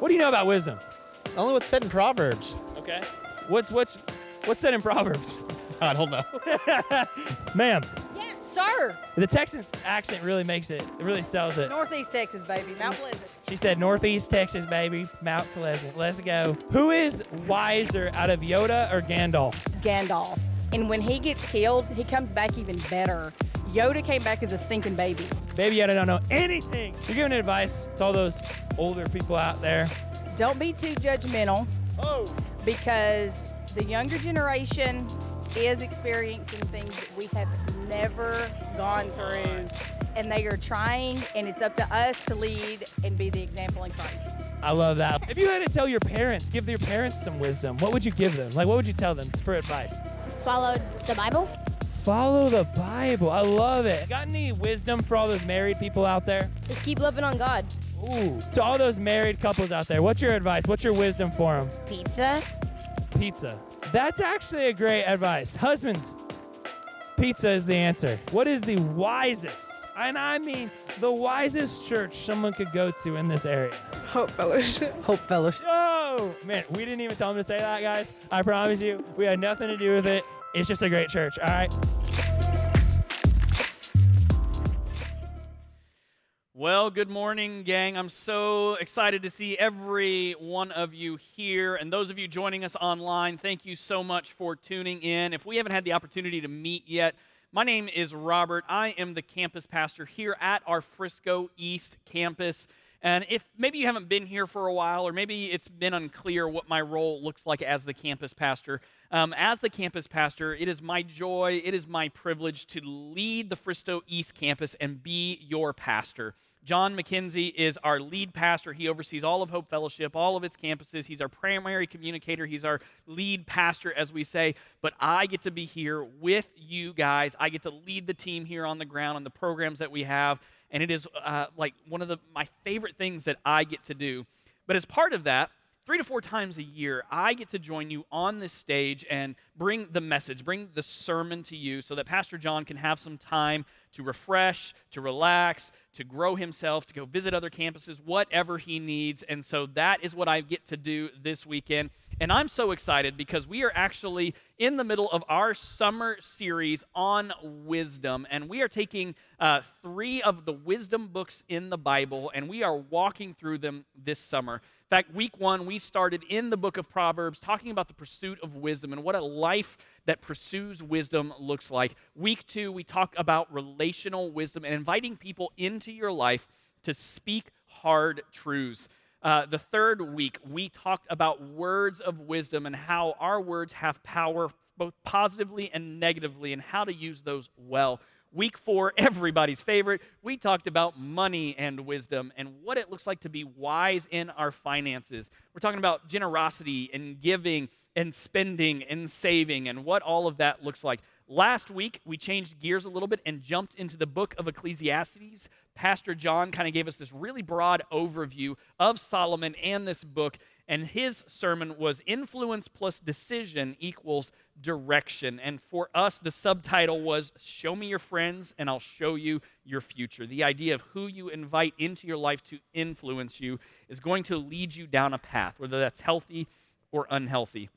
What do you know about wisdom? Only what's said in Proverbs. Okay. What's what's what's said in Proverbs? I don't know. Ma'am, Yes, sir. the Texan accent really makes it. It really sells it. Northeast Texas, baby. Mount Pleasant. She said Northeast Texas, baby, Mount Pleasant. Let's go. Who is wiser out of Yoda or Gandalf? Gandalf. And when he gets killed, he comes back even better. Yoda came back as a stinking baby. Baby Yoda don't know anything. You're giving advice to all those older people out there. Don't be too judgmental Oh. because the younger generation is experiencing things that we have never gone through. And they are trying, and it's up to us to lead and be the example in Christ. I love that. If you had to tell your parents, give your parents some wisdom, what would you give them? Like, what would you tell them for advice? Follow the Bible. Follow the Bible. I love it. Got any wisdom for all those married people out there? Just keep loving on God. Ooh. To all those married couples out there, what's your advice? What's your wisdom for them? Pizza. Pizza. That's actually a great advice. Husbands, pizza is the answer. What is the wisest, and I mean the wisest church someone could go to in this area? Hope Fellowship. Hope Fellowship. Oh, man, we didn't even tell them to say that, guys. I promise you, we had nothing to do with it. It's just a great church, all right? Well, good morning, gang. I'm so excited to see every one of you here. And those of you joining us online, thank you so much for tuning in. If we haven't had the opportunity to meet yet, my name is Robert. I am the campus pastor here at our Frisco East campus. And if maybe you haven't been here for a while, or maybe it's been unclear what my role looks like as the campus pastor, um, as the campus pastor, it is my joy, it is my privilege to lead the Frisco East campus and be your pastor. John McKinzie is our lead pastor. He oversees all of Hope Fellowship, all of its campuses. He's our primary communicator. He's our lead pastor, as we say. But I get to be here with you guys. I get to lead the team here on the ground and the programs that we have. And it is uh, like one of the, my favorite things that I get to do. But as part of that, three to four times a year, I get to join you on this stage and bring the message, bring the sermon to you so that Pastor John can have some time to refresh, to relax, to grow himself, to go visit other campuses, whatever he needs. And so that is what I get to do this weekend. And I'm so excited because we are actually in the middle of our summer series on wisdom. And we are taking uh, three of the wisdom books in the Bible and we are walking through them this summer. In fact, week one, we started in the book of Proverbs talking about the pursuit of wisdom and what a life that pursues wisdom looks like. Week two, we talk about relational wisdom and inviting people into your life to speak hard truths. Uh, the third week, we talked about words of wisdom and how our words have power both positively and negatively and how to use those well. Week four, everybody's favorite, we talked about money and wisdom and what it looks like to be wise in our finances. We're talking about generosity and giving and spending and saving and what all of that looks like. Last week, we changed gears a little bit and jumped into the book of Ecclesiastes. Pastor John kind of gave us this really broad overview of Solomon and this book, and his sermon was Influence plus Decision equals Direction. And for us, the subtitle was Show Me Your Friends, and I'll Show You Your Future. The idea of who you invite into your life to influence you is going to lead you down a path, whether that's healthy or unhealthy.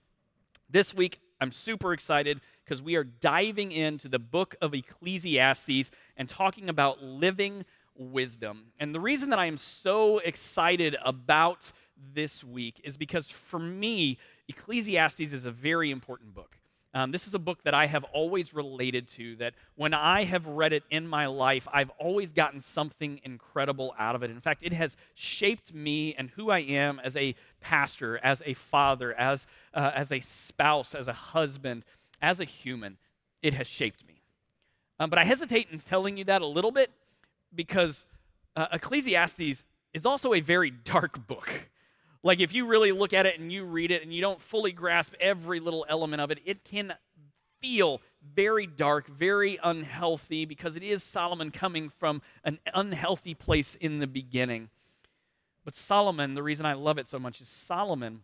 This week, I'm super excited because we are diving into the book of Ecclesiastes and talking about living wisdom. And the reason that I am so excited about this week is because for me, Ecclesiastes is a very important book. Um, this is a book that I have always related to, that when I have read it in my life, I've always gotten something incredible out of it. In fact, it has shaped me and who I am as a pastor, as a father, as, uh, as a spouse, as a husband, as a human. It has shaped me. Um, but I hesitate in telling you that a little bit because uh, Ecclesiastes is also a very dark book. Like, if you really look at it and you read it and you don't fully grasp every little element of it, it can feel very dark, very unhealthy, because it is Solomon coming from an unhealthy place in the beginning. But Solomon, the reason I love it so much is Solomon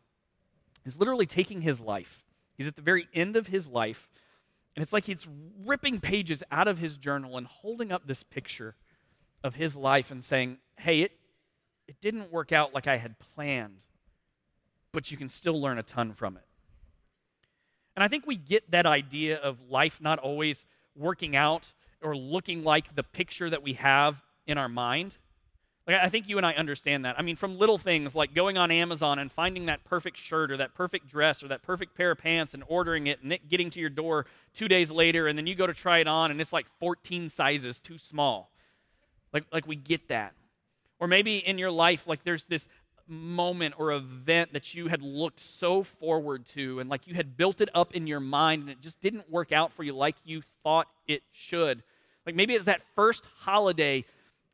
is literally taking his life. He's at the very end of his life, and it's like he's ripping pages out of his journal and holding up this picture of his life and saying, Hey, it, it didn't work out like I had planned but you can still learn a ton from it. And I think we get that idea of life not always working out or looking like the picture that we have in our mind. Like, I think you and I understand that. I mean, from little things like going on Amazon and finding that perfect shirt or that perfect dress or that perfect pair of pants and ordering it and it getting to your door two days later, and then you go to try it on and it's like 14 sizes too small. Like, like we get that. Or maybe in your life, like there's this moment or event that you had looked so forward to and like you had built it up in your mind and it just didn't work out for you like you thought it should. Like maybe it's that first holiday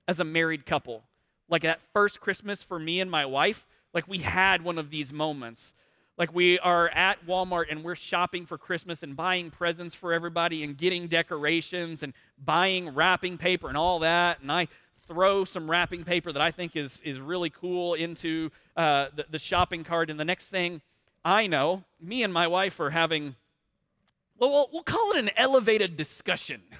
as a married couple. Like that first Christmas for me and my wife, like we had one of these moments. Like we are at Walmart and we're shopping for Christmas and buying presents for everybody and getting decorations and buying wrapping paper and all that. And I throw some wrapping paper that I think is, is really cool into uh, the, the shopping cart. And the next thing I know, me and my wife are having, well, we'll, we'll call it an elevated discussion.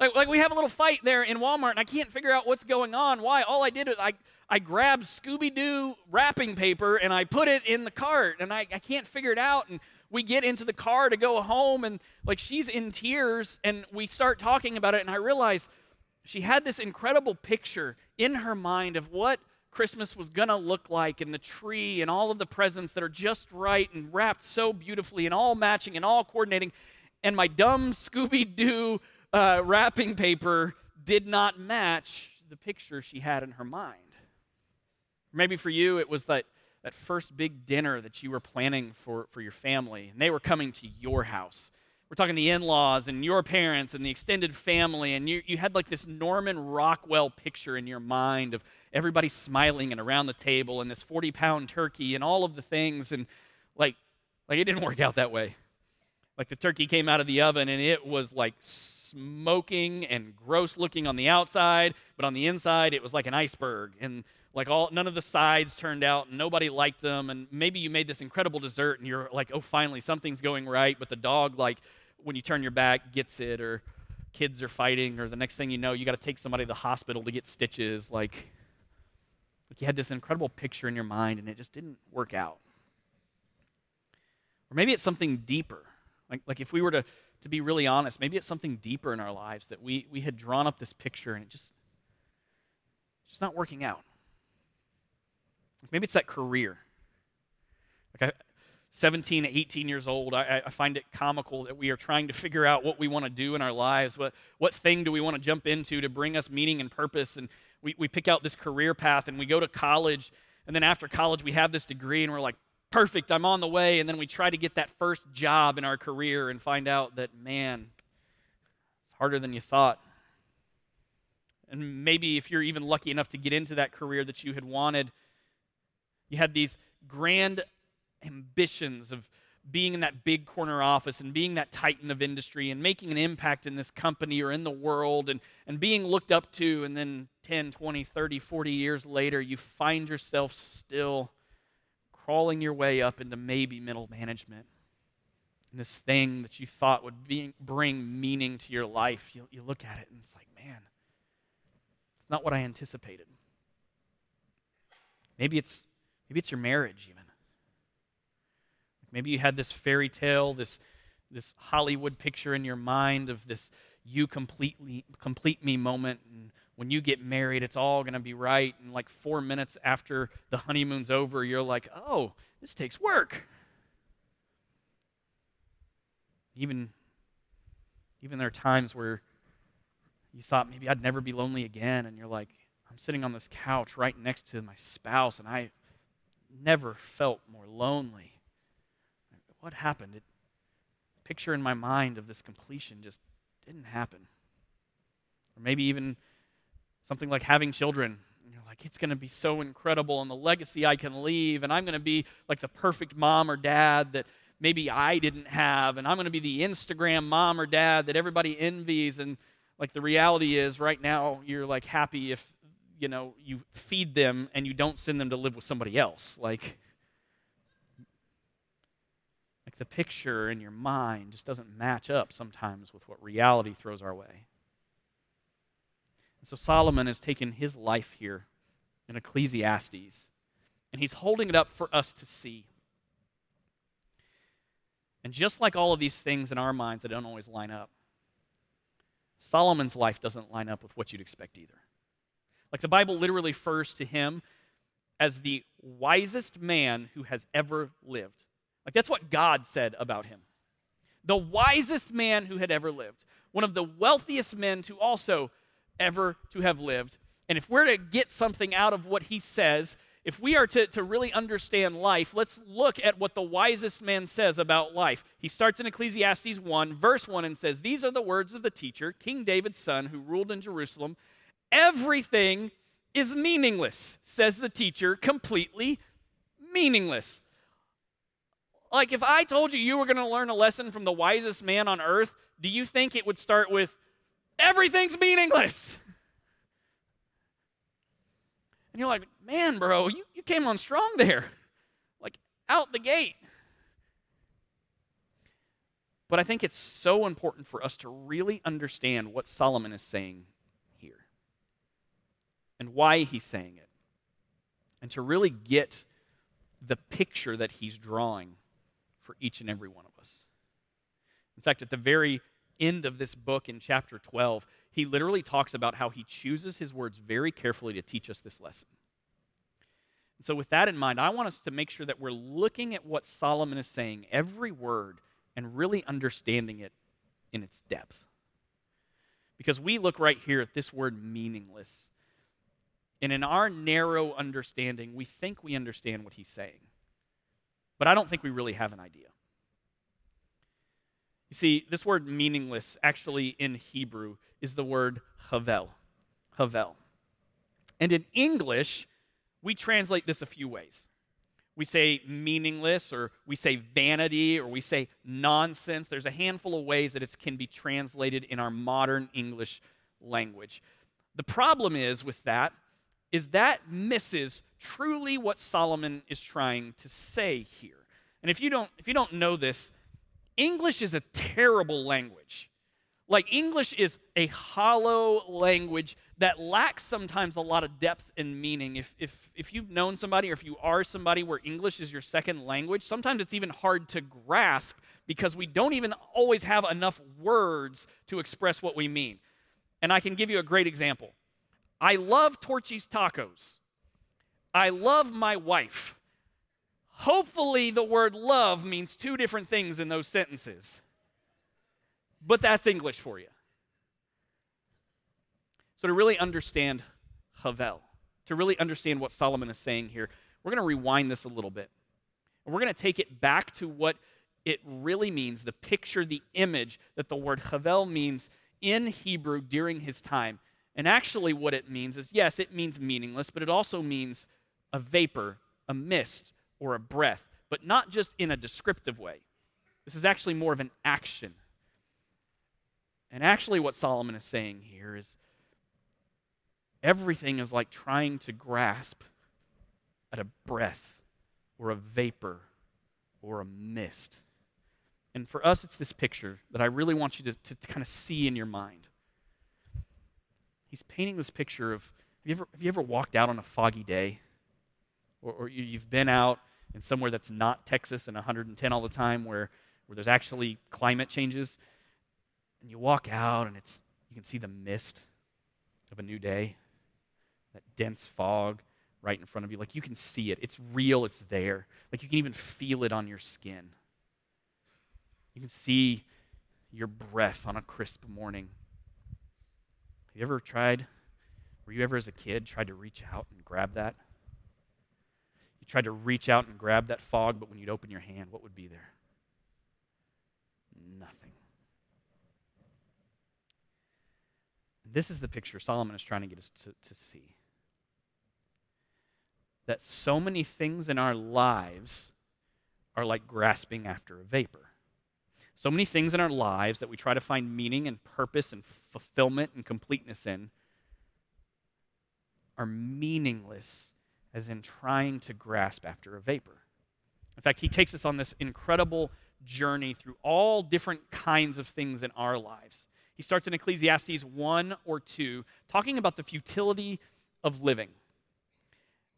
Like, like we have a little fight there in Walmart, and I can't figure out what's going on. Why? All I did is I, I grabbed Scooby Doo wrapping paper and I put it in the cart, and I, I can't figure it out. And we get into the car to go home, and like she's in tears, and we start talking about it, and I realize she had this incredible picture in her mind of what Christmas was going to look like, and the tree, and all of the presents that are just right and wrapped so beautifully, and all matching and all coordinating. And my dumb Scooby Doo uh, wrapping paper did not match the picture she had in her mind. Maybe for you, it was that, that first big dinner that you were planning for, for your family, and they were coming to your house. We're talking the in laws and your parents and the extended family, and you, you had like this Norman Rockwell picture in your mind of everybody smiling and around the table and this 40 pound turkey and all of the things. And like, like it didn't work out that way. Like the turkey came out of the oven and it was like smoking and gross looking on the outside, but on the inside it was like an iceberg. And like all none of the sides turned out and nobody liked them and maybe you made this incredible dessert and you're like, "Oh, finally something's going right," but the dog like when you turn your back gets it or kids are fighting or the next thing you know, you got to take somebody to the hospital to get stitches like like you had this incredible picture in your mind and it just didn't work out. Or maybe it's something deeper. Like, like if we were to to be really honest, maybe it's something deeper in our lives that we, we had drawn up this picture and it just, it's just not working out. Maybe it's that career. Like I, 17, 18 years old, I, I, find it comical that we are trying to figure out what we want to do in our lives. What, what thing do we want to jump into to bring us meaning and purpose? And we, we pick out this career path and we go to college. And then after college, we have this degree and we're like, perfect, I'm on the way. And then we try to get that first job in our career and find out that, man, it's harder than you thought. And maybe if you're even lucky enough to get into that career that you had wanted, you had these grand ambitions of being in that big corner office and being that titan of industry and making an impact in this company or in the world and, and being looked up to. And then 10, 20, 30, 40 years later, you find yourself still crawling your way up into maybe middle management. And this thing that you thought would be, bring meaning to your life, you, you look at it and it's like, man, it's not what I anticipated. Maybe it's, maybe it's your marriage, even. Maybe you had this fairy tale, this, this Hollywood picture in your mind of this you completely complete me moment and when you get married, it's all going to be right. And like four minutes after the honeymoon's over, you're like, oh, this takes work. Even, even there are times where you thought maybe I'd never be lonely again, and you're like, I'm sitting on this couch right next to my spouse, and I never felt more lonely. What happened? It, picture in my mind of this completion just didn't happen. Or maybe even Something like having children. You're like, it's going to be so incredible and the legacy I can leave, and I'm going to be like the perfect mom or dad that maybe I didn't have, and I'm going to be the Instagram mom or dad that everybody envies. And like the reality is, right now, you're like happy if you know you feed them and you don't send them to live with somebody else. Like, like the picture in your mind just doesn't match up sometimes with what reality throws our way. And so Solomon has taken his life here in Ecclesiastes. and he's holding it up for us to see. And just like all of these things in our minds that don't always line up, Solomon's life doesn't line up with what you'd expect either. Like the Bible literally refers to him as the wisest man who has ever lived. Like that's what God said about him. The wisest man who had ever lived. One of the wealthiest men to also ever to have lived. And if we're to get something out of what he says, if we are to, to really understand life, let's look at what the wisest man says about life. He starts in Ecclesiastes 1, verse 1, and says, These are the words of the teacher, King David's son, who ruled in Jerusalem. Everything is meaningless, says the teacher, completely meaningless. Like if I told you you were going to learn a lesson from the wisest man on earth, do you think it would start with, Everything's meaningless? And you're like, man, bro, you, you came on strong there. Like out the gate. But I think it's so important for us to really understand what Solomon is saying and why he's saying it. And to really get the picture that he's drawing for each and every one of us. In fact, at the very end of this book in chapter 12, he literally talks about how he chooses his words very carefully to teach us this lesson. And so, with that in mind, I want us to make sure that we're looking at what Solomon is saying, every word, and really understanding it in its depth. Because we look right here at this word meaningless. And in our narrow understanding, we think we understand what he's saying. But I don't think we really have an idea. You see, this word meaningless actually in Hebrew is the word havel. Havel. And in English, we translate this a few ways. We say meaningless, or we say vanity, or we say nonsense. There's a handful of ways that it can be translated in our modern English language. The problem is with that is that misses truly what Solomon is trying to say here. And if you don't if you don't know this, English is a terrible language. Like, English is a hollow language that lacks sometimes a lot of depth and meaning. If, if, if you've known somebody or if you are somebody where English is your second language, sometimes it's even hard to grasp because we don't even always have enough words to express what we mean. And I can give you a great example. I love Torchy's tacos. I love my wife. Hopefully, the word love means two different things in those sentences. But that's English for you. So, to really understand Havel, to really understand what Solomon is saying here, we're going to rewind this a little bit. And we're going to take it back to what it really means the picture, the image that the word Havel means in Hebrew during his time. And actually, what it means is yes, it means meaningless, but it also means a vapor, a mist, or a breath, but not just in a descriptive way. This is actually more of an action. And actually, what Solomon is saying here is everything is like trying to grasp at a breath or a vapor or a mist. And for us, it's this picture that I really want you to, to, to kind of see in your mind. He's painting this picture of have you ever, have you ever walked out on a foggy day? Or, or you, you've been out in somewhere that's not Texas and 110 all the time where, where there's actually climate changes. And you walk out and it's you can see the mist of a new day, that dense fog right in front of you. Like you can see it. It's real, it's there. Like you can even feel it on your skin. You can see your breath on a crisp morning. Have you ever tried, were you ever as a kid tried to reach out and grab that? You tried to reach out and grab that fog, but when you'd open your hand, what would be there? Nothing. This is the picture Solomon is trying to get us to, to see. That so many things in our lives are like grasping after a vapor. So many things in our lives that we try to find meaning and purpose and fulfillment and completeness in are meaningless as in trying to grasp after a vapor. In fact, he takes us on this incredible journey through all different kinds of things in our lives. He starts in Ecclesiastes 1 or 2, talking about the futility of living.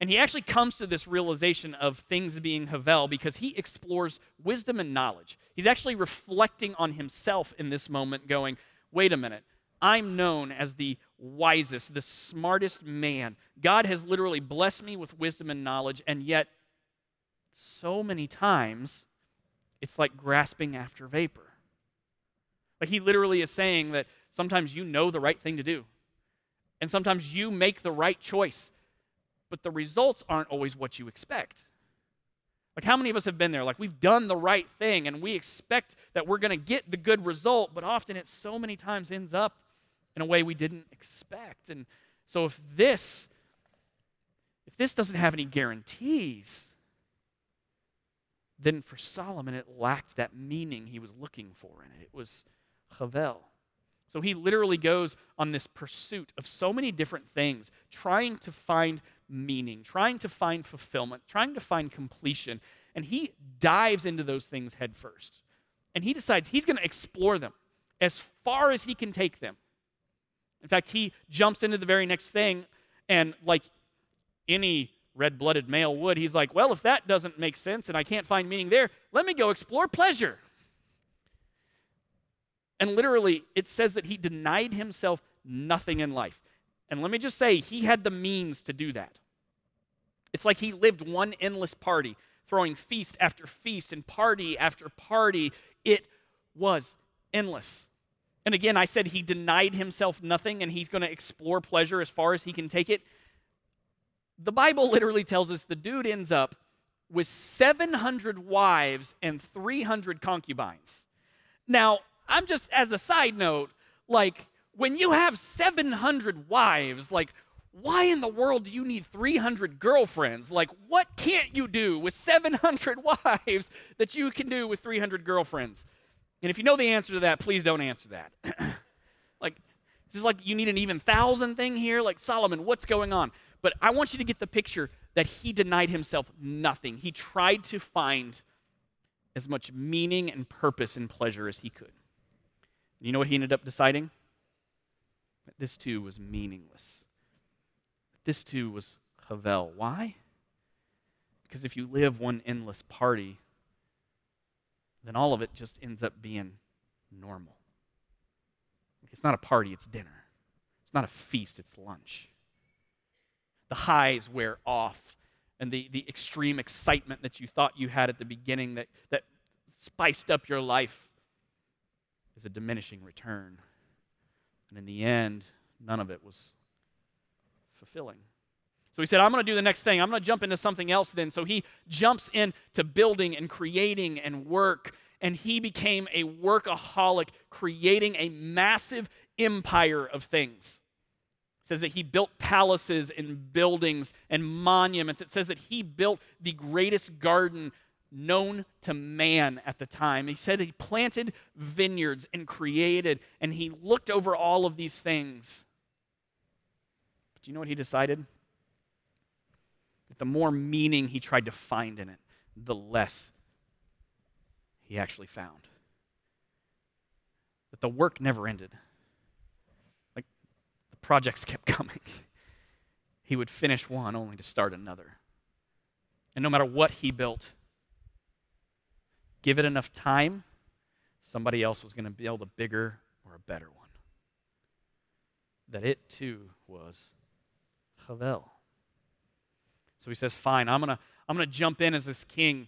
And he actually comes to this realization of things being Havel because he explores wisdom and knowledge. He's actually reflecting on himself in this moment, going, wait a minute, I'm known as the wisest, the smartest man. God has literally blessed me with wisdom and knowledge, and yet, so many times, it's like grasping after vapor. Like he literally is saying that sometimes you know the right thing to do, and sometimes you make the right choice but the results aren't always what you expect. Like, how many of us have been there? Like, we've done the right thing and we expect that we're going to get the good result, but often it so many times ends up in a way we didn't expect. And so, if this, if this doesn't have any guarantees, then for Solomon, it lacked that meaning he was looking for in it. It was Havel. So he literally goes on this pursuit of so many different things, trying to find meaning, trying to find fulfillment, trying to find completion. And he dives into those things headfirst. And he decides he's going to explore them as far as he can take them. In fact, he jumps into the very next thing, and like any red blooded male would, he's like, Well, if that doesn't make sense and I can't find meaning there, let me go explore pleasure. And literally, it says that he denied himself nothing in life. And let me just say, he had the means to do that. It's like he lived one endless party, throwing feast after feast and party after party. It was endless. And again, I said he denied himself nothing and he's going to explore pleasure as far as he can take it. The Bible literally tells us the dude ends up with 700 wives and 300 concubines. Now, I'm just, as a side note, like, when you have 700 wives, like, why in the world do you need 300 girlfriends? Like, what can't you do with 700 wives that you can do with 300 girlfriends? And if you know the answer to that, please don't answer that. like, this is like you need an even thousand thing here. Like, Solomon, what's going on? But I want you to get the picture that he denied himself nothing. He tried to find as much meaning and purpose and pleasure as he could. You know what he ended up deciding? This too was meaningless. This too was Havel. Why? Because if you live one endless party, then all of it just ends up being normal. It's not a party, it's dinner. It's not a feast, it's lunch. The highs wear off, and the, the extreme excitement that you thought you had at the beginning that, that spiced up your life is a diminishing return. And in the end, none of it was fulfilling. So he said, I'm going to do the next thing. I'm going to jump into something else then. So he jumps into building and creating and work. And he became a workaholic, creating a massive empire of things. It says that he built palaces and buildings and monuments. It says that he built the greatest garden known to man at the time. He said he planted vineyards and created, and he looked over all of these things. But do you know what he decided? That the more meaning he tried to find in it, the less he actually found. That the work never ended. Like the projects kept coming. he would finish one only to start another. And no matter what he built, give it enough time, somebody else was going to build a bigger or a better one. That it too was Havel. So he says, Fine, I'm going to I'm going to jump in as this king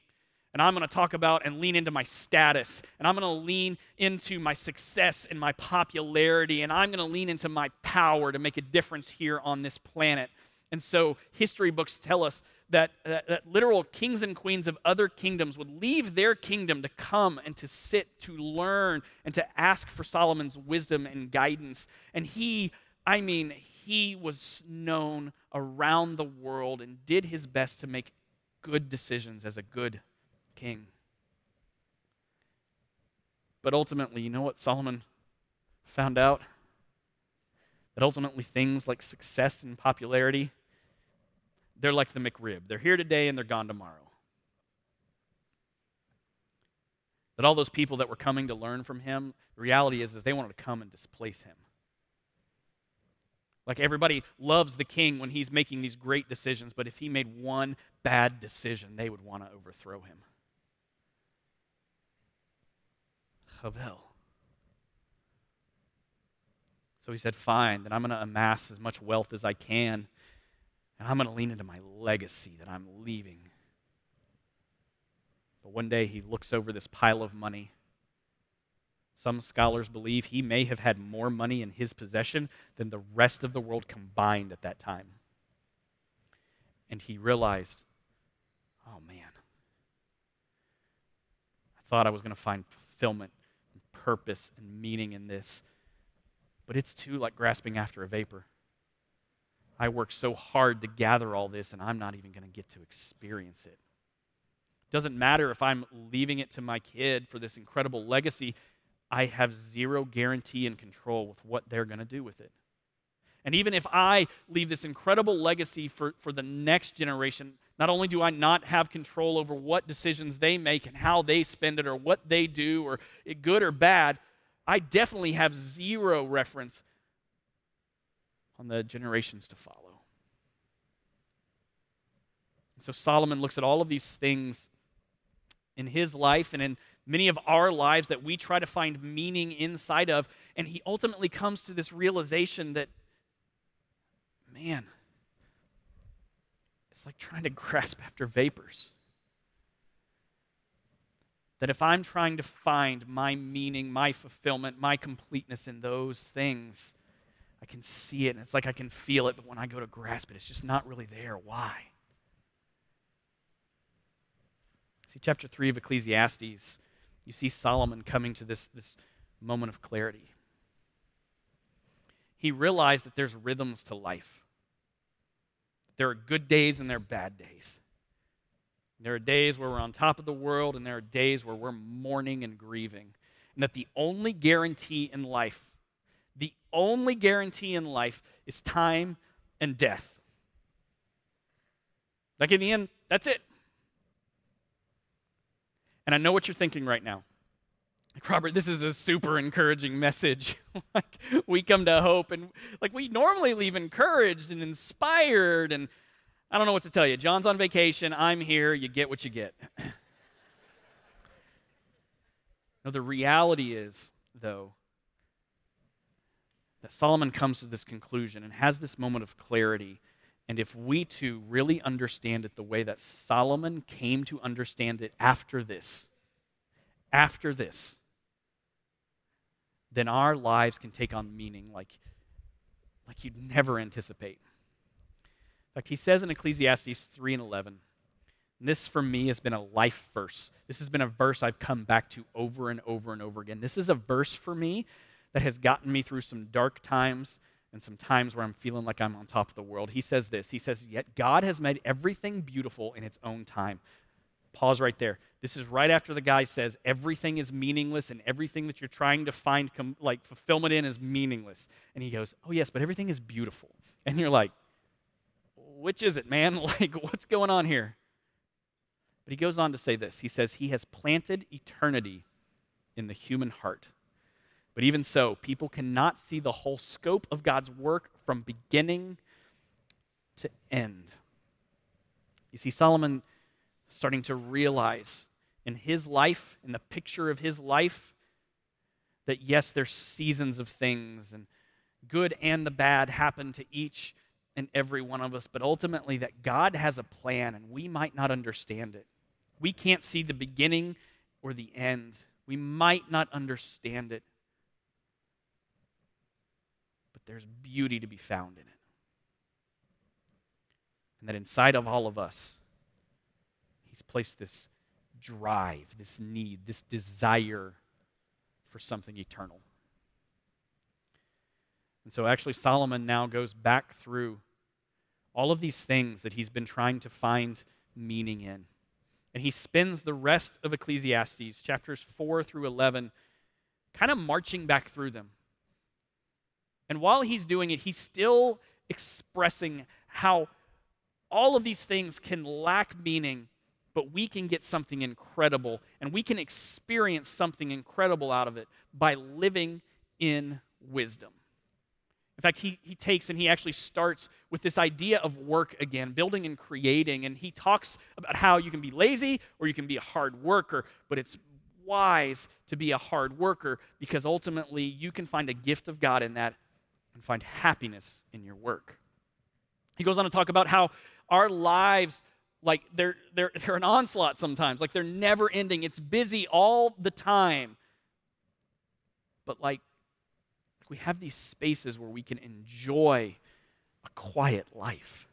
and I'm going to talk about and lean into my status, and I'm going to lean into my success and my popularity, and I'm going to lean into my power to make a difference here on this planet. And so, history books tell us that, that, that, literal kings and queens of other kingdoms would leave their kingdom to come and to sit, to learn, and to ask for Solomon's wisdom and guidance. And he, I mean, he was known around the world and did his best to make good decisions as a good king. But ultimately, you know what Solomon found out? That ultimately things like success and popularity they're like the McRib. They're here today and they're gone tomorrow. That all those people that were coming to learn from him, the reality is, is they wanted to come and displace him. Like everybody loves the king when he's making these great decisions, but if he made one bad decision, they would want to overthrow him. Havel. So he said, Fine, then I'm going to amass as much wealth as I can, and I'm going to lean into my legacy that I'm leaving. But one day he looks over this pile of money. Some scholars believe he may have had more money in his possession than the rest of the world combined at that time. And he realized, oh man, I thought I was going to find fulfillment and purpose and meaning in this, but it's too like grasping after a vapor. I worked so hard to gather all this, and I'm not even going to get to experience it. Doesn't matter if I'm leaving it to my kid for this incredible legacy, I have zero guarantee and control with what they're going to do with it. And even if I leave this incredible legacy for, for the next generation, not only do I not have control over what decisions they make and how they spend it or what they do, or good or bad, I definitely have zero reference on the generations to follow. so Solomon looks at all of these things in his life and in many of our lives that we try to find meaning inside of. And he ultimately comes to this realization that, man, it's like trying to grasp after vapors. That if I'm trying to find my meaning, my fulfillment, my completeness in those things, I can see it and it's like I can feel it, but when I go to grasp it, it's just not really there. Why? See, chapter 3 of Ecclesiastes, you see Solomon coming to this, this moment of clarity. He realized that there's rhythms to life. There are good days and there are bad days. There are days where we're on top of the world, and there are days where we're mourning and grieving. And that the only guarantee in life, only guarantee in life is time and death. Like in the end, that's it. And I know what you're thinking right now. Like, Robert, this is a super encouraging message. like, we come to hope, and like, we normally leave encouraged and inspired. And I don't know what to tell you. John's on vacation. I'm here. You get what you get. no, the reality is, though, that Solomon comes to this conclusion and has this moment of clarity and if we too really understand it the way that Solomon came to understand it after this, after this, then our lives can take on meaning like, like you'd never anticipate. In fact, he says in Ecclesiastes 3 and 11, and this for me has been a life verse. This has been a verse I've come back to over and over and over again. This is a verse for me that has gotten me through some dark times and some times where I'm feeling like I'm on top of the world. He says this He says, Yet God has made everything beautiful in its own time. Pause right there. This is right after the guy says everything is meaningless and everything that you're trying to find com- like fulfillment in is meaningless. And he goes, "Oh yes, but everything is beautiful." And you're like, "Which is it, man? Like what's going on here?" But he goes on to say this. He says, "He has planted eternity in the human heart." But even so, people cannot see the whole scope of God's work from beginning to end. You see, Solomon starting to realize in his life, in the picture of his life, that yes, there's seasons of things, and good and the bad happen to each and every one of us, but ultimately that God has a plan and we might not understand it. We can't see the beginning or the end. We might not understand it there's beauty to be found in it. And that inside of all of us, He's placed this drive, this need, this desire for something eternal. And so, actually, Solomon now goes back through all of these things that he's been trying to find meaning in. And he spends the rest of Ecclesiastes, chapters 4 through 11, kind of marching back through them. And while he's doing it, he's still expressing how all of these things can lack meaning, but we can get something incredible and we can experience something incredible out of it by living in wisdom. In fact, he, he takes and he actually starts with this idea of work again, building and creating. And he talks about how you can be lazy or you can be a hard worker, but it's wise to be a hard worker because ultimately you can find a gift of God in that and find happiness in your work. He goes on to talk about how our lives like they're they're they're an onslaught sometimes. Like they're never ending. It's busy all the time. But like we have these spaces where we can enjoy a quiet life.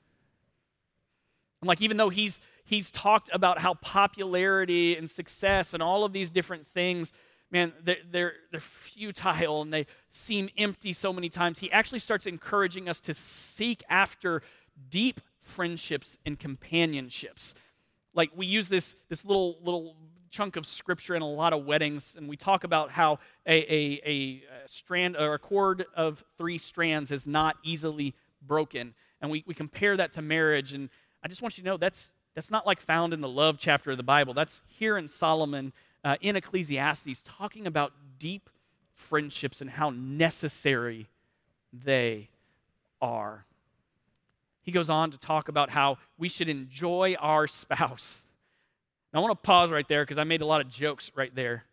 And like even though he's he's talked about how popularity and success and all of these different things man they're, they're, they're futile and they seem empty so many times he actually starts encouraging us to seek after deep friendships and companionships. Like we use this, this little, little chunk of scripture in a lot of weddings, and we talk about how a, a, a strand or a cord of three strands is not easily broken. And we, we compare that to marriage. And I just want you to know that's, that's not like found in the love chapter of the Bible. That's here in Solomon uh, in Ecclesiastes talking about deep friendships and how necessary they are he goes on to talk about how we should enjoy our spouse. Now, I want to pause right there because I made a lot of jokes right there.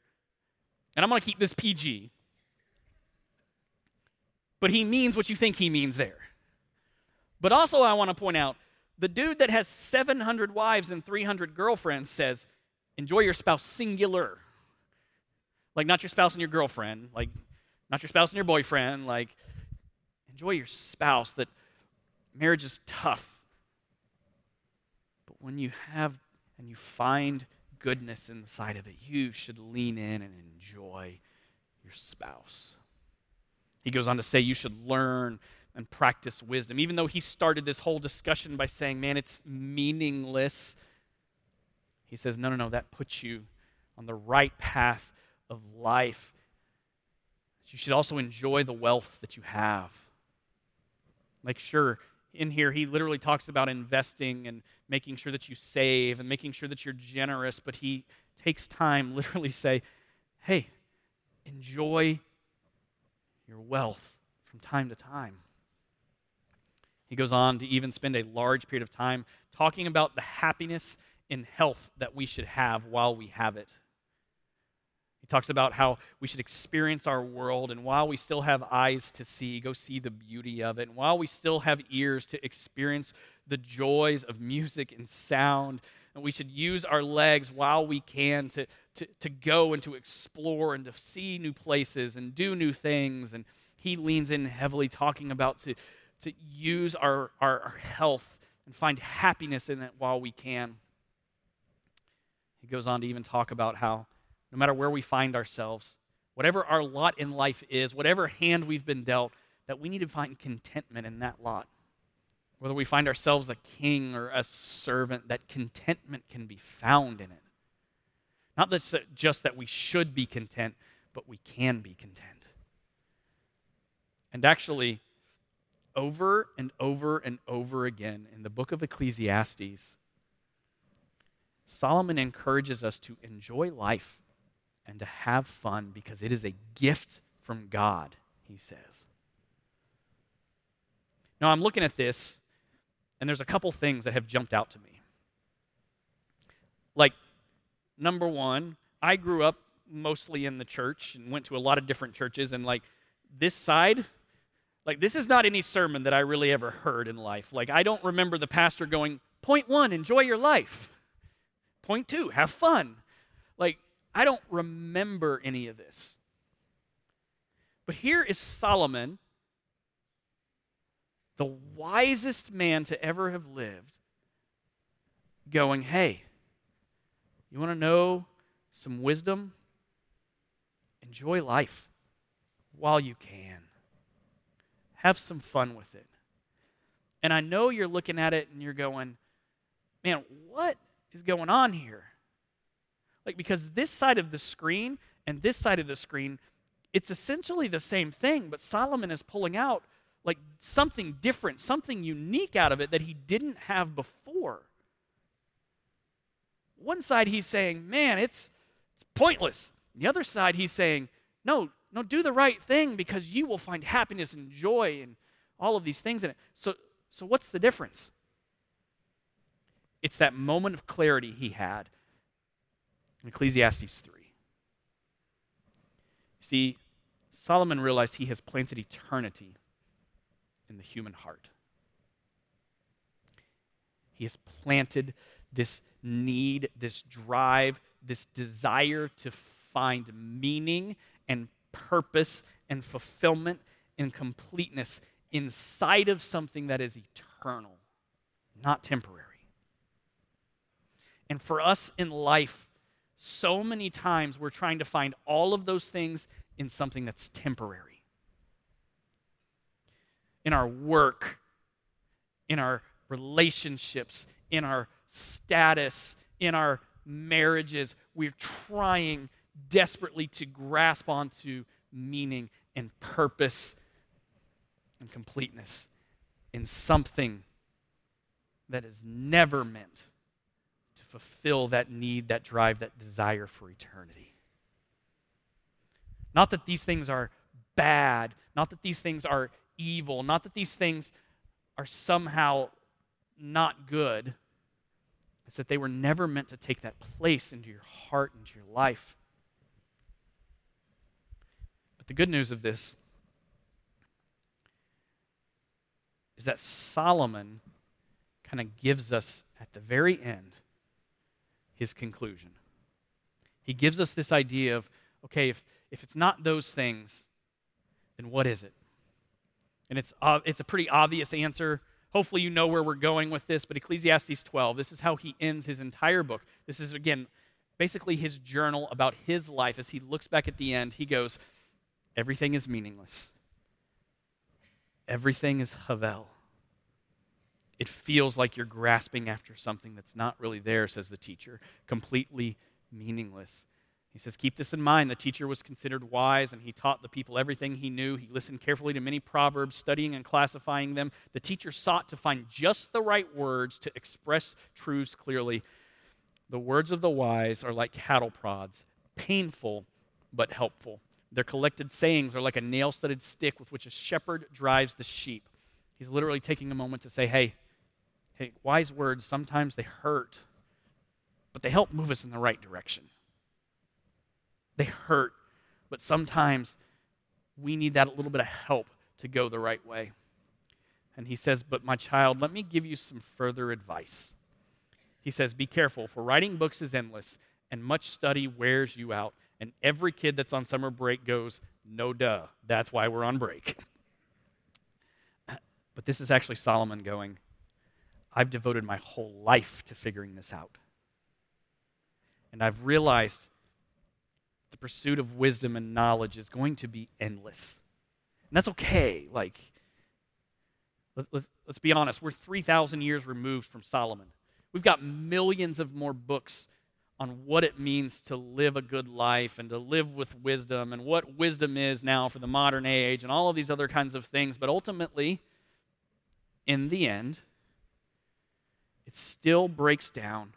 And I'm going to keep this PG. But he means what you think he means there. But also, I want to point out the dude that has 700 wives and 300 girlfriends says, enjoy your spouse singular. Like, not your spouse and your girlfriend, like, not your spouse and your boyfriend, like, enjoy your spouse that marriage is tough. But when you have and you find goodness inside of it, you should lean in and enjoy your spouse. He goes on to say you should learn and practice wisdom. Even though he started this whole discussion by saying, man, it's meaningless, he says, no, no, no, that puts you on the right path of life. You should also enjoy the wealth that you have. Like, sure, in here, he literally talks about investing and making sure that you save and making sure that you're generous, but he takes time literally say, hey, enjoy your wealth from time to time. He goes on to even spend a large period of time talking about the happiness and health that we should have while we have it. He talks about how we should experience our world, and while we still have eyes to see, go see the beauty of it. And while we still have ears to experience the joys of music and sound, and we should use our legs while we can to, to, to go and to explore and to see new places and do new things. And he leans in heavily talking about to, to use our, our, our health and find happiness in it while we can. He goes on to even talk about how no matter where we find ourselves, whatever our lot in life is, whatever hand we've been dealt, that we need to find contentment in that lot. Whether we find ourselves a king or a servant, that contentment can be found in it. Not that just that we should be content, but we can be content. And actually, over and over and over again in the book of Ecclesiastes, Solomon encourages us to enjoy life and to have fun because it is a gift from God, he says. Now, I'm looking at this, and there's a couple things that have jumped out to me. Like, number one, I grew up mostly in the church and went to a lot of different churches, and like, this side, like, this is not any sermon that I really ever heard in life. Like, I don't remember the pastor going, point one, enjoy your life. Point two, have fun. Like, I don't remember any of this. But here is Solomon, the wisest man to ever have lived, going, Hey, you want to know some wisdom? Enjoy life while you can. Have some fun with it. And I know you're looking at it and you're going, Man, what is going on here? Like, because this side of the screen and this side of the screen, it's essentially the same thing, but Solomon is pulling out like something different, something unique out of it that he didn't have before. One side he's saying, man, it's, it's pointless. The other side he's saying, no, no, do the right thing because you will find happiness and joy and all of these things in it. So, so what's the difference? It's that moment of clarity he had in Ecclesiastes 3. See, Solomon realized he has planted eternity in the human heart. He has planted this need, this drive, this desire to find meaning and purpose and fulfillment and completeness inside of something that is eternal, not temporary. And for us in life, so many times we're trying to find all of those things in something that's temporary. In our work, in our relationships, in our status, in our marriages, we're trying desperately to grasp onto meaning and purpose and completeness in something that is never meant fulfill that need, that drive, that desire for eternity. Not that these things are bad, not that these things are evil, not that these things are somehow not good. It's that they were never meant to take that place into your heart, into your life. But the good news of this is that Solomon kind of gives us at the very end his conclusion. He gives us this idea of okay, if, if it's not those things, then what is it? And it's, uh, it's a pretty obvious answer. Hopefully, you know where we're going with this, but Ecclesiastes 12, this is how he ends his entire book. This is, again, basically his journal about his life. As he looks back at the end, he goes, Everything is meaningless. Everything is Havel. It feels like you're grasping after something that's not really there, says the teacher, completely meaningless. He says, Keep this in mind. The teacher was considered wise, and he taught the people everything he knew. He listened carefully to many proverbs, studying and classifying them. The teacher sought to find just the right words to express truths clearly. The words of the wise are like cattle prods, painful but helpful. Their collected sayings are like a nail studded stick with which a shepherd drives the sheep. He's literally taking a moment to say, hey, hey, wise words, sometimes they hurt, but they help move us in the right direction. They hurt, but sometimes we need that little bit of help to go the right way. And he says, But my child, let me give you some further advice. He says, Be careful, for writing books is endless, and much study wears you out. And every kid that's on summer break goes, no duh, that's why we're on break. but this is actually Solomon going, I've devoted my whole life to figuring this out. And I've realized the pursuit of wisdom and knowledge is going to be endless. And that's okay. Like, let, us let's be honest, we're 3,000 years removed from Solomon. We've got millions of more books on what it means to live a good life and to live with wisdom and what wisdom is now for the modern age and all of these other kinds of things. But ultimately, in the end, it still breaks down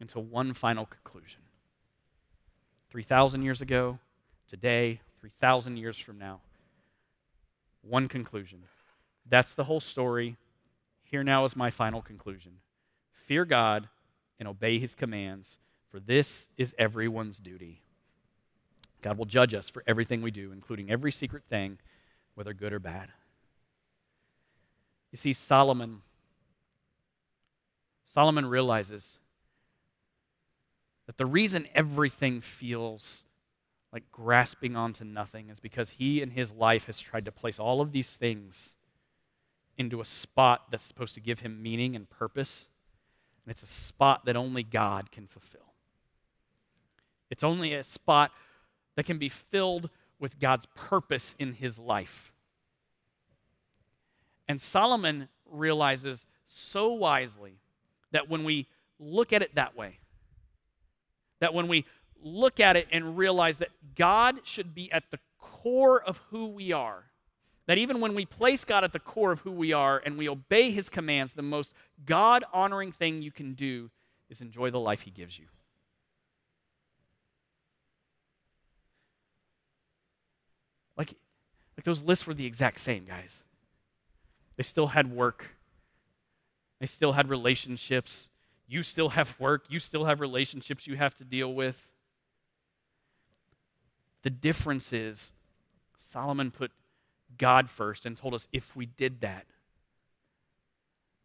into one final conclusion. 3,000 years ago, today, 3,000 years from now, one conclusion. That's the whole story. Here now is my final conclusion Fear God and obey his commands, for this is everyone's duty. God will judge us for everything we do, including every secret thing, whether good or bad. You see, Solomon, Solomon realizes that the reason everything feels like grasping onto nothing is because he in his life has tried to place all of these things into a spot that's supposed to give him meaning and purpose. And it's a spot that only God can fulfill. It's only a spot that can be filled with God's purpose in his life. And Solomon realizes so wisely that when we look at it that way, that when we look at it and realize that God should be at the core of who we are, that even when we place God at the core of who we are and we obey his commands, the most God honoring thing you can do is enjoy the life he gives you. Like, like those lists were the exact same, guys. They still had work. They still had relationships. You still have work. You still have relationships you have to deal with. The difference is Solomon put God first and told us if we did that,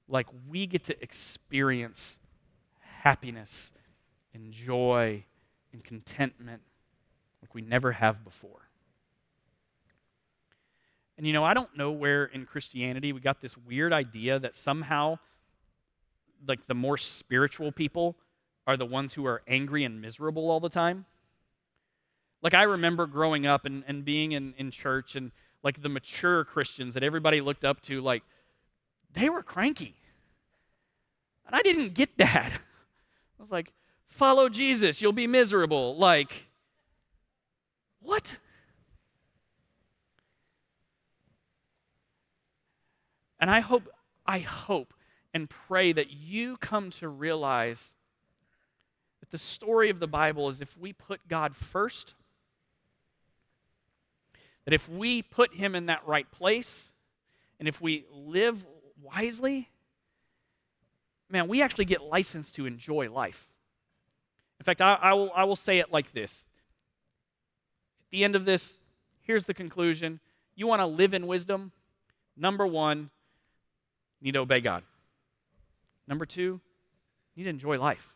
like we get to experience happiness and joy and contentment like we never have before. And you know, I don't know where in Christianity we got this weird idea that somehow, like, the more spiritual people are the ones who are angry and miserable all the time. Like, I remember growing up and, and being in, in church, and like the mature Christians that everybody looked up to, like, they were cranky. And I didn't get that. I was like, follow Jesus, you'll be miserable. Like, what? And I hope, I hope and pray that you come to realize that the story of the Bible is if we put God first, that if we put Him in that right place, and if we live wisely, man, we actually get licensed to enjoy life. In fact, I, I, will, I will say it like this. At the end of this, here's the conclusion. You want to live in wisdom? Number one, you need to obey God. Number two, you need to enjoy life.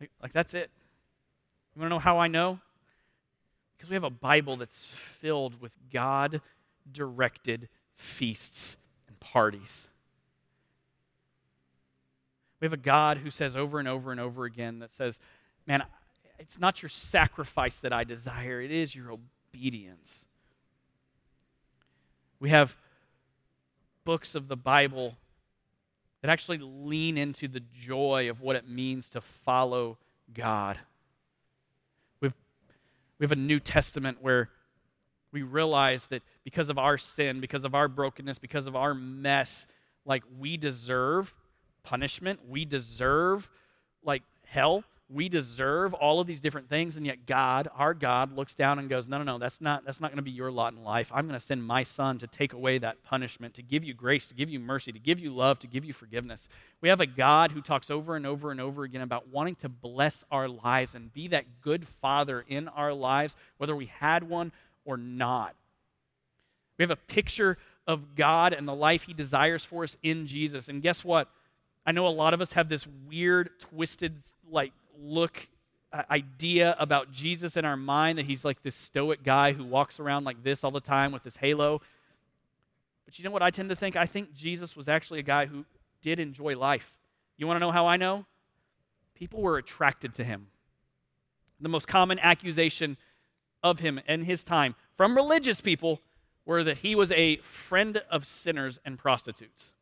Like, like that's it. You want to know how I know? Because we have a Bible that's filled with God directed feasts and parties. We have a God who says over and over and over again that says, Man, it's not your sacrifice that I desire, it is your obedience. We have books of the Bible that actually lean into the joy of what it means to follow God. We've, we have a New Testament where we realize that because of our sin, because of our brokenness, because of our mess, like we deserve punishment, we deserve like hell, we deserve all of these different things and yet god our god looks down and goes no no no that's not that's not going to be your lot in life. I'm going to send my son to take away that punishment to give you grace to give you mercy to give you love to give you forgiveness. We have a god who talks over and over and over again about wanting to bless our lives and be that good father in our lives whether we had one or not. We have a picture of god and the life he desires for us in jesus. And guess what? I know a lot of us have this weird twisted like look uh, idea about Jesus in our mind that he's like this stoic guy who walks around like this all the time with his halo. But you know what I tend to think? I think Jesus was actually a guy who did enjoy life. You want to know how I know? People were attracted to him. The most common accusation of him in his time from religious people were that he was a friend of sinners and prostitutes.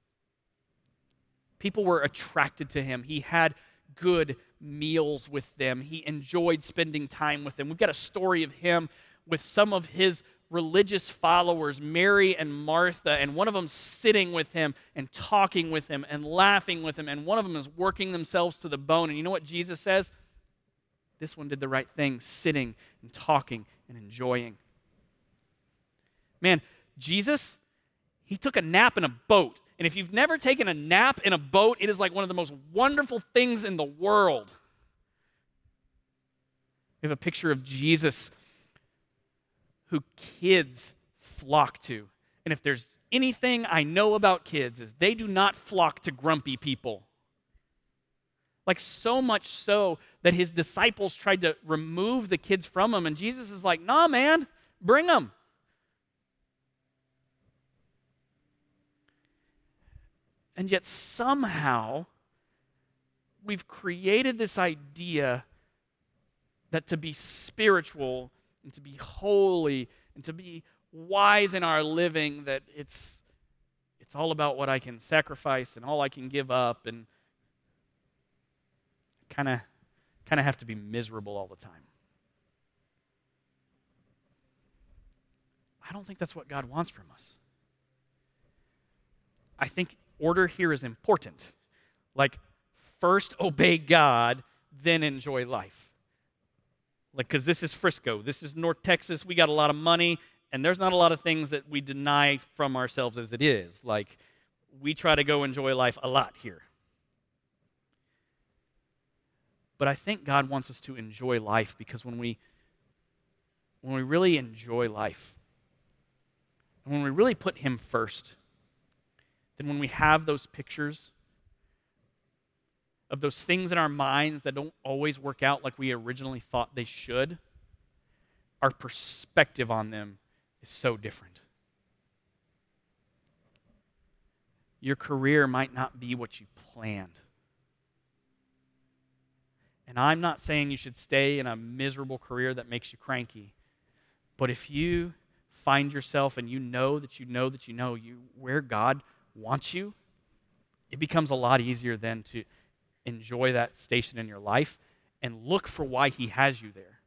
People were attracted to him. He had good meals with them. He enjoyed spending time with them. We've got a story of him with some of his religious followers, Mary and Martha, and one of them sitting with him and talking with him and laughing with him, and one of them is working themselves to the bone. And you know what Jesus says? This one did the right thing, sitting and talking and enjoying. Man, Jesus, he took a nap in a boat. And if you've never taken a nap in a boat, it is like one of the most wonderful things in the world. We have a picture of Jesus who kids flock to. And if there's anything I know about kids is they do not flock to grumpy people. Like so much so that his disciples tried to remove the kids from him and Jesus is like, "Nah, man, bring them." And yet, somehow, we've created this idea that to be spiritual and to be holy and to be wise in our living, that it's, it's all about what I can sacrifice and all I can give up, and kind of kind of have to be miserable all the time. I don't think that's what God wants from us. I think order here is important. Like, first obey God, then enjoy life. Like, because this is Frisco, this is North Texas, we got a lot of money. and there's not a lot of things that we deny from ourselves as it is. Like, we try to go enjoy life a lot here. But I think God wants us to enjoy life because when we when we really enjoy life, and when we really put Him first, then when we have those pictures of those things in our minds that don't always work out like we originally thought they should, our perspective on them is so different. Your career might not be what you planned. And I'm not saying you should stay in a miserable career that makes you cranky. But if you find yourself and you know that you know that you know you where God wants you, it becomes a lot easier then to enjoy that station in your life and look for why he has you there.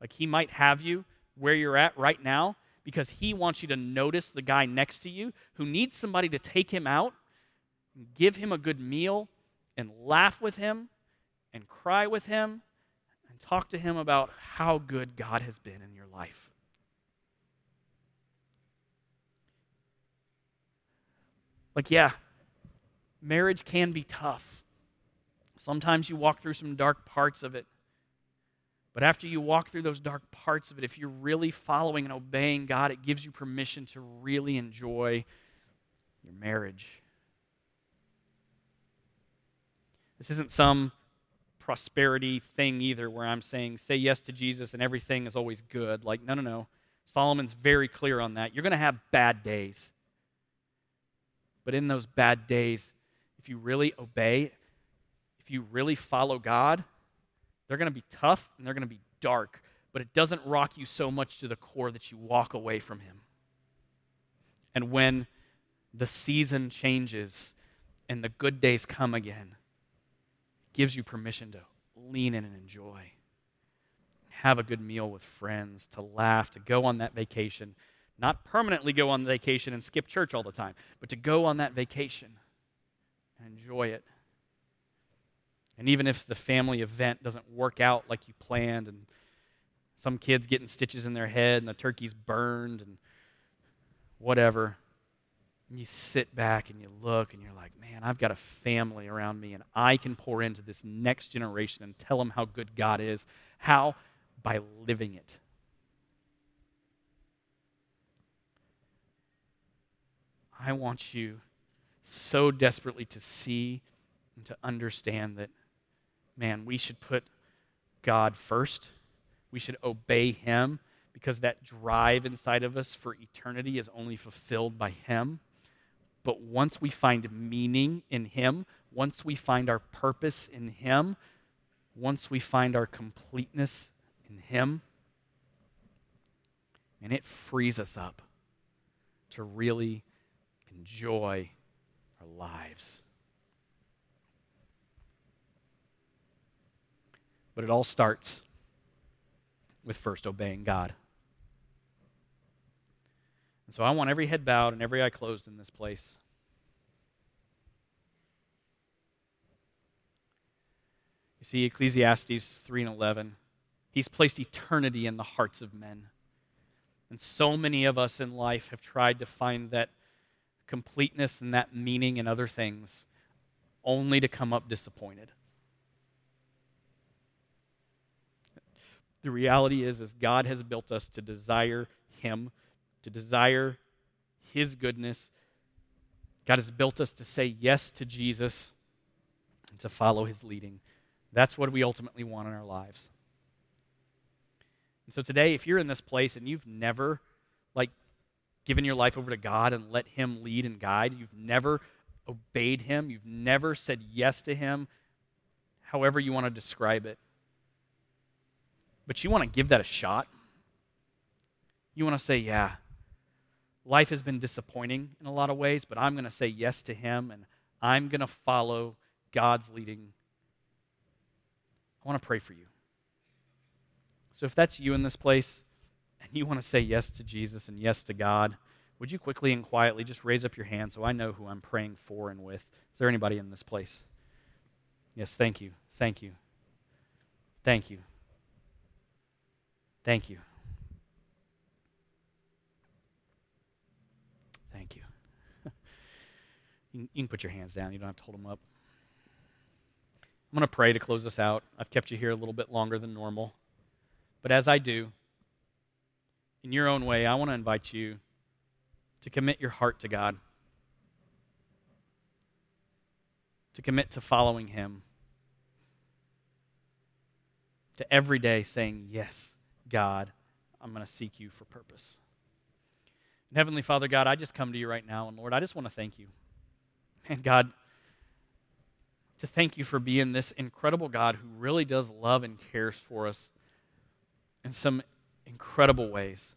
Like he might have you where you're at right now because he wants you to notice the guy next to you who needs somebody to take him out, give him a good meal, and laugh with him, and cry with him, and talk to him about how good God has been in your life. Like, yeah, marriage can be tough. Sometimes you walk through some dark parts of it. But after you walk through those dark parts of it, if you're really following and obeying God, it gives you permission to really enjoy your marriage. This isn't some prosperity thing either where I'm saying say yes to Jesus and everything is always good. Like, no, no, no. Solomon's very clear on that. You're going to have bad days. But in those bad days, if you really obey, if you really follow God, they're going to be tough and they're going to be dark, but it doesn't rock you so much to the core that you walk away from Him. And when the season changes and the good days come again, gives you permission to lean in and enjoy. Have a good meal with friends, to laugh, to go on that vacation. Not permanently go on vacation and skip church all the time, but to go on that vacation and enjoy it. And even if the family event doesn't work out like you planned, and some kids getting stitches in their head and the turkey's burned and whatever, and you sit back and you look and you're like, man, I've got a family around me and I can pour into this next generation and tell them how good God is. How? By living it. I want you so desperately to see and to understand that, man, we should put God first. We should obey Him because that drive inside of us for eternity is only fulfilled by Him. But once we find meaning in Him, once we find our purpose in Him, once we find our completeness in Him, and it frees us up to really enjoy our lives. But it all starts with first obeying God. And so I want every head bowed and every eye closed in this place. You see, Ecclesiastes 3 and 11, he's placed eternity in the hearts of men. And so many of us in life have tried to find that completeness and that meaning in other things only to come up disappointed. The reality is is God has built us to desire him to desire His goodness. God has built us to say yes to Jesus and to follow His leading. That's what we ultimately want in our lives. And so today, if you're in this place and you've never, like, given your life over to God and let Him lead and guide, you've never obeyed Him, you've never said yes to Him, however you want to describe it, but you want to give that a shot, you want to say, Yeah, life has been disappointing in a lot of ways, but I'm going to say yes to Him and I'm going to follow God's leading. I want to pray for you. So if that's you in this place and you want to say yes to Jesus and yes to God, would you quickly and quietly just raise up your hand so I know who I'm praying for and with? Is there anybody in this place? Yes, thank you. Thank you. Thank you. Thank you. Thank you. you, can, put your hands down. You don't have to hold them up. I'm going to pray to close us out. I've kept you here a little bit longer than normal. But as I do, in your own way, I want to invite you to commit your heart to God, to commit to following Him, to every day saying, Yes, God, I'm going to seek you for purpose. And Heavenly Father, God, I just come to you right now, and Lord, I just want to thank you. And God, to thank you for being this incredible God who really does love and cares for us in some incredible ways.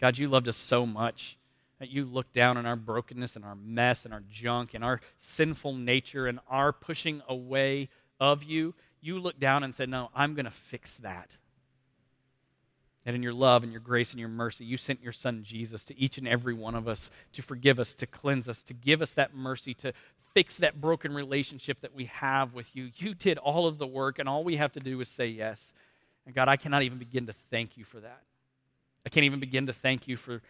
God, you loved us so much that you looked down on our brokenness and our mess and our junk and our sinful nature and our pushing away of you. You looked down and said, No, I'm going to fix that. And in your love and your grace and your mercy, you sent your son Jesus to each and every one of us to forgive us, to cleanse us, to give us that mercy, to fix that broken relationship that we have with you. You did all of the work, and all we have to do is say yes. And God, I cannot even begin to thank you for that. I can't even begin to thank you for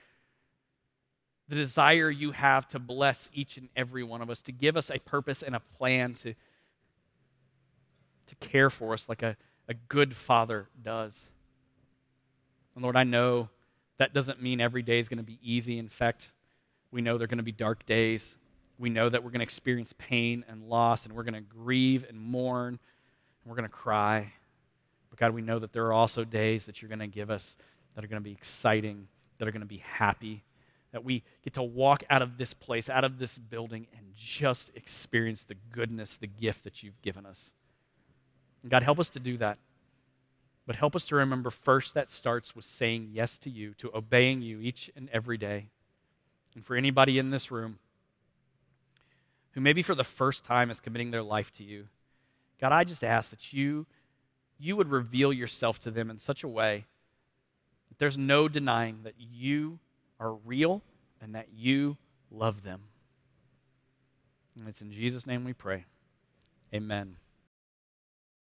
the desire you have to bless each and every one of us, to give us a purpose and a plan to, to care for us like a, a good father does. And Lord, I know that doesn't mean every day is going to be easy. In fact, we know there are going to be dark days. We know that we're going to experience pain and loss, and we're going to grieve and mourn, and we're going to cry. But God, we know that there are also days that you're going to give us that are going to be exciting, that are going to be happy, that we get to walk out of this place, out of this building, and just experience the goodness, the gift that you've given us. And God, help us to do that. But help us to remember first that starts with saying yes to you, to obeying you each and every day. And for anybody in this room who maybe for the first time is committing their life to you, God, I just ask that you, you would reveal yourself to them in such a way that there's no denying that you are real and that you love them. And it's in Jesus' name we pray. Amen.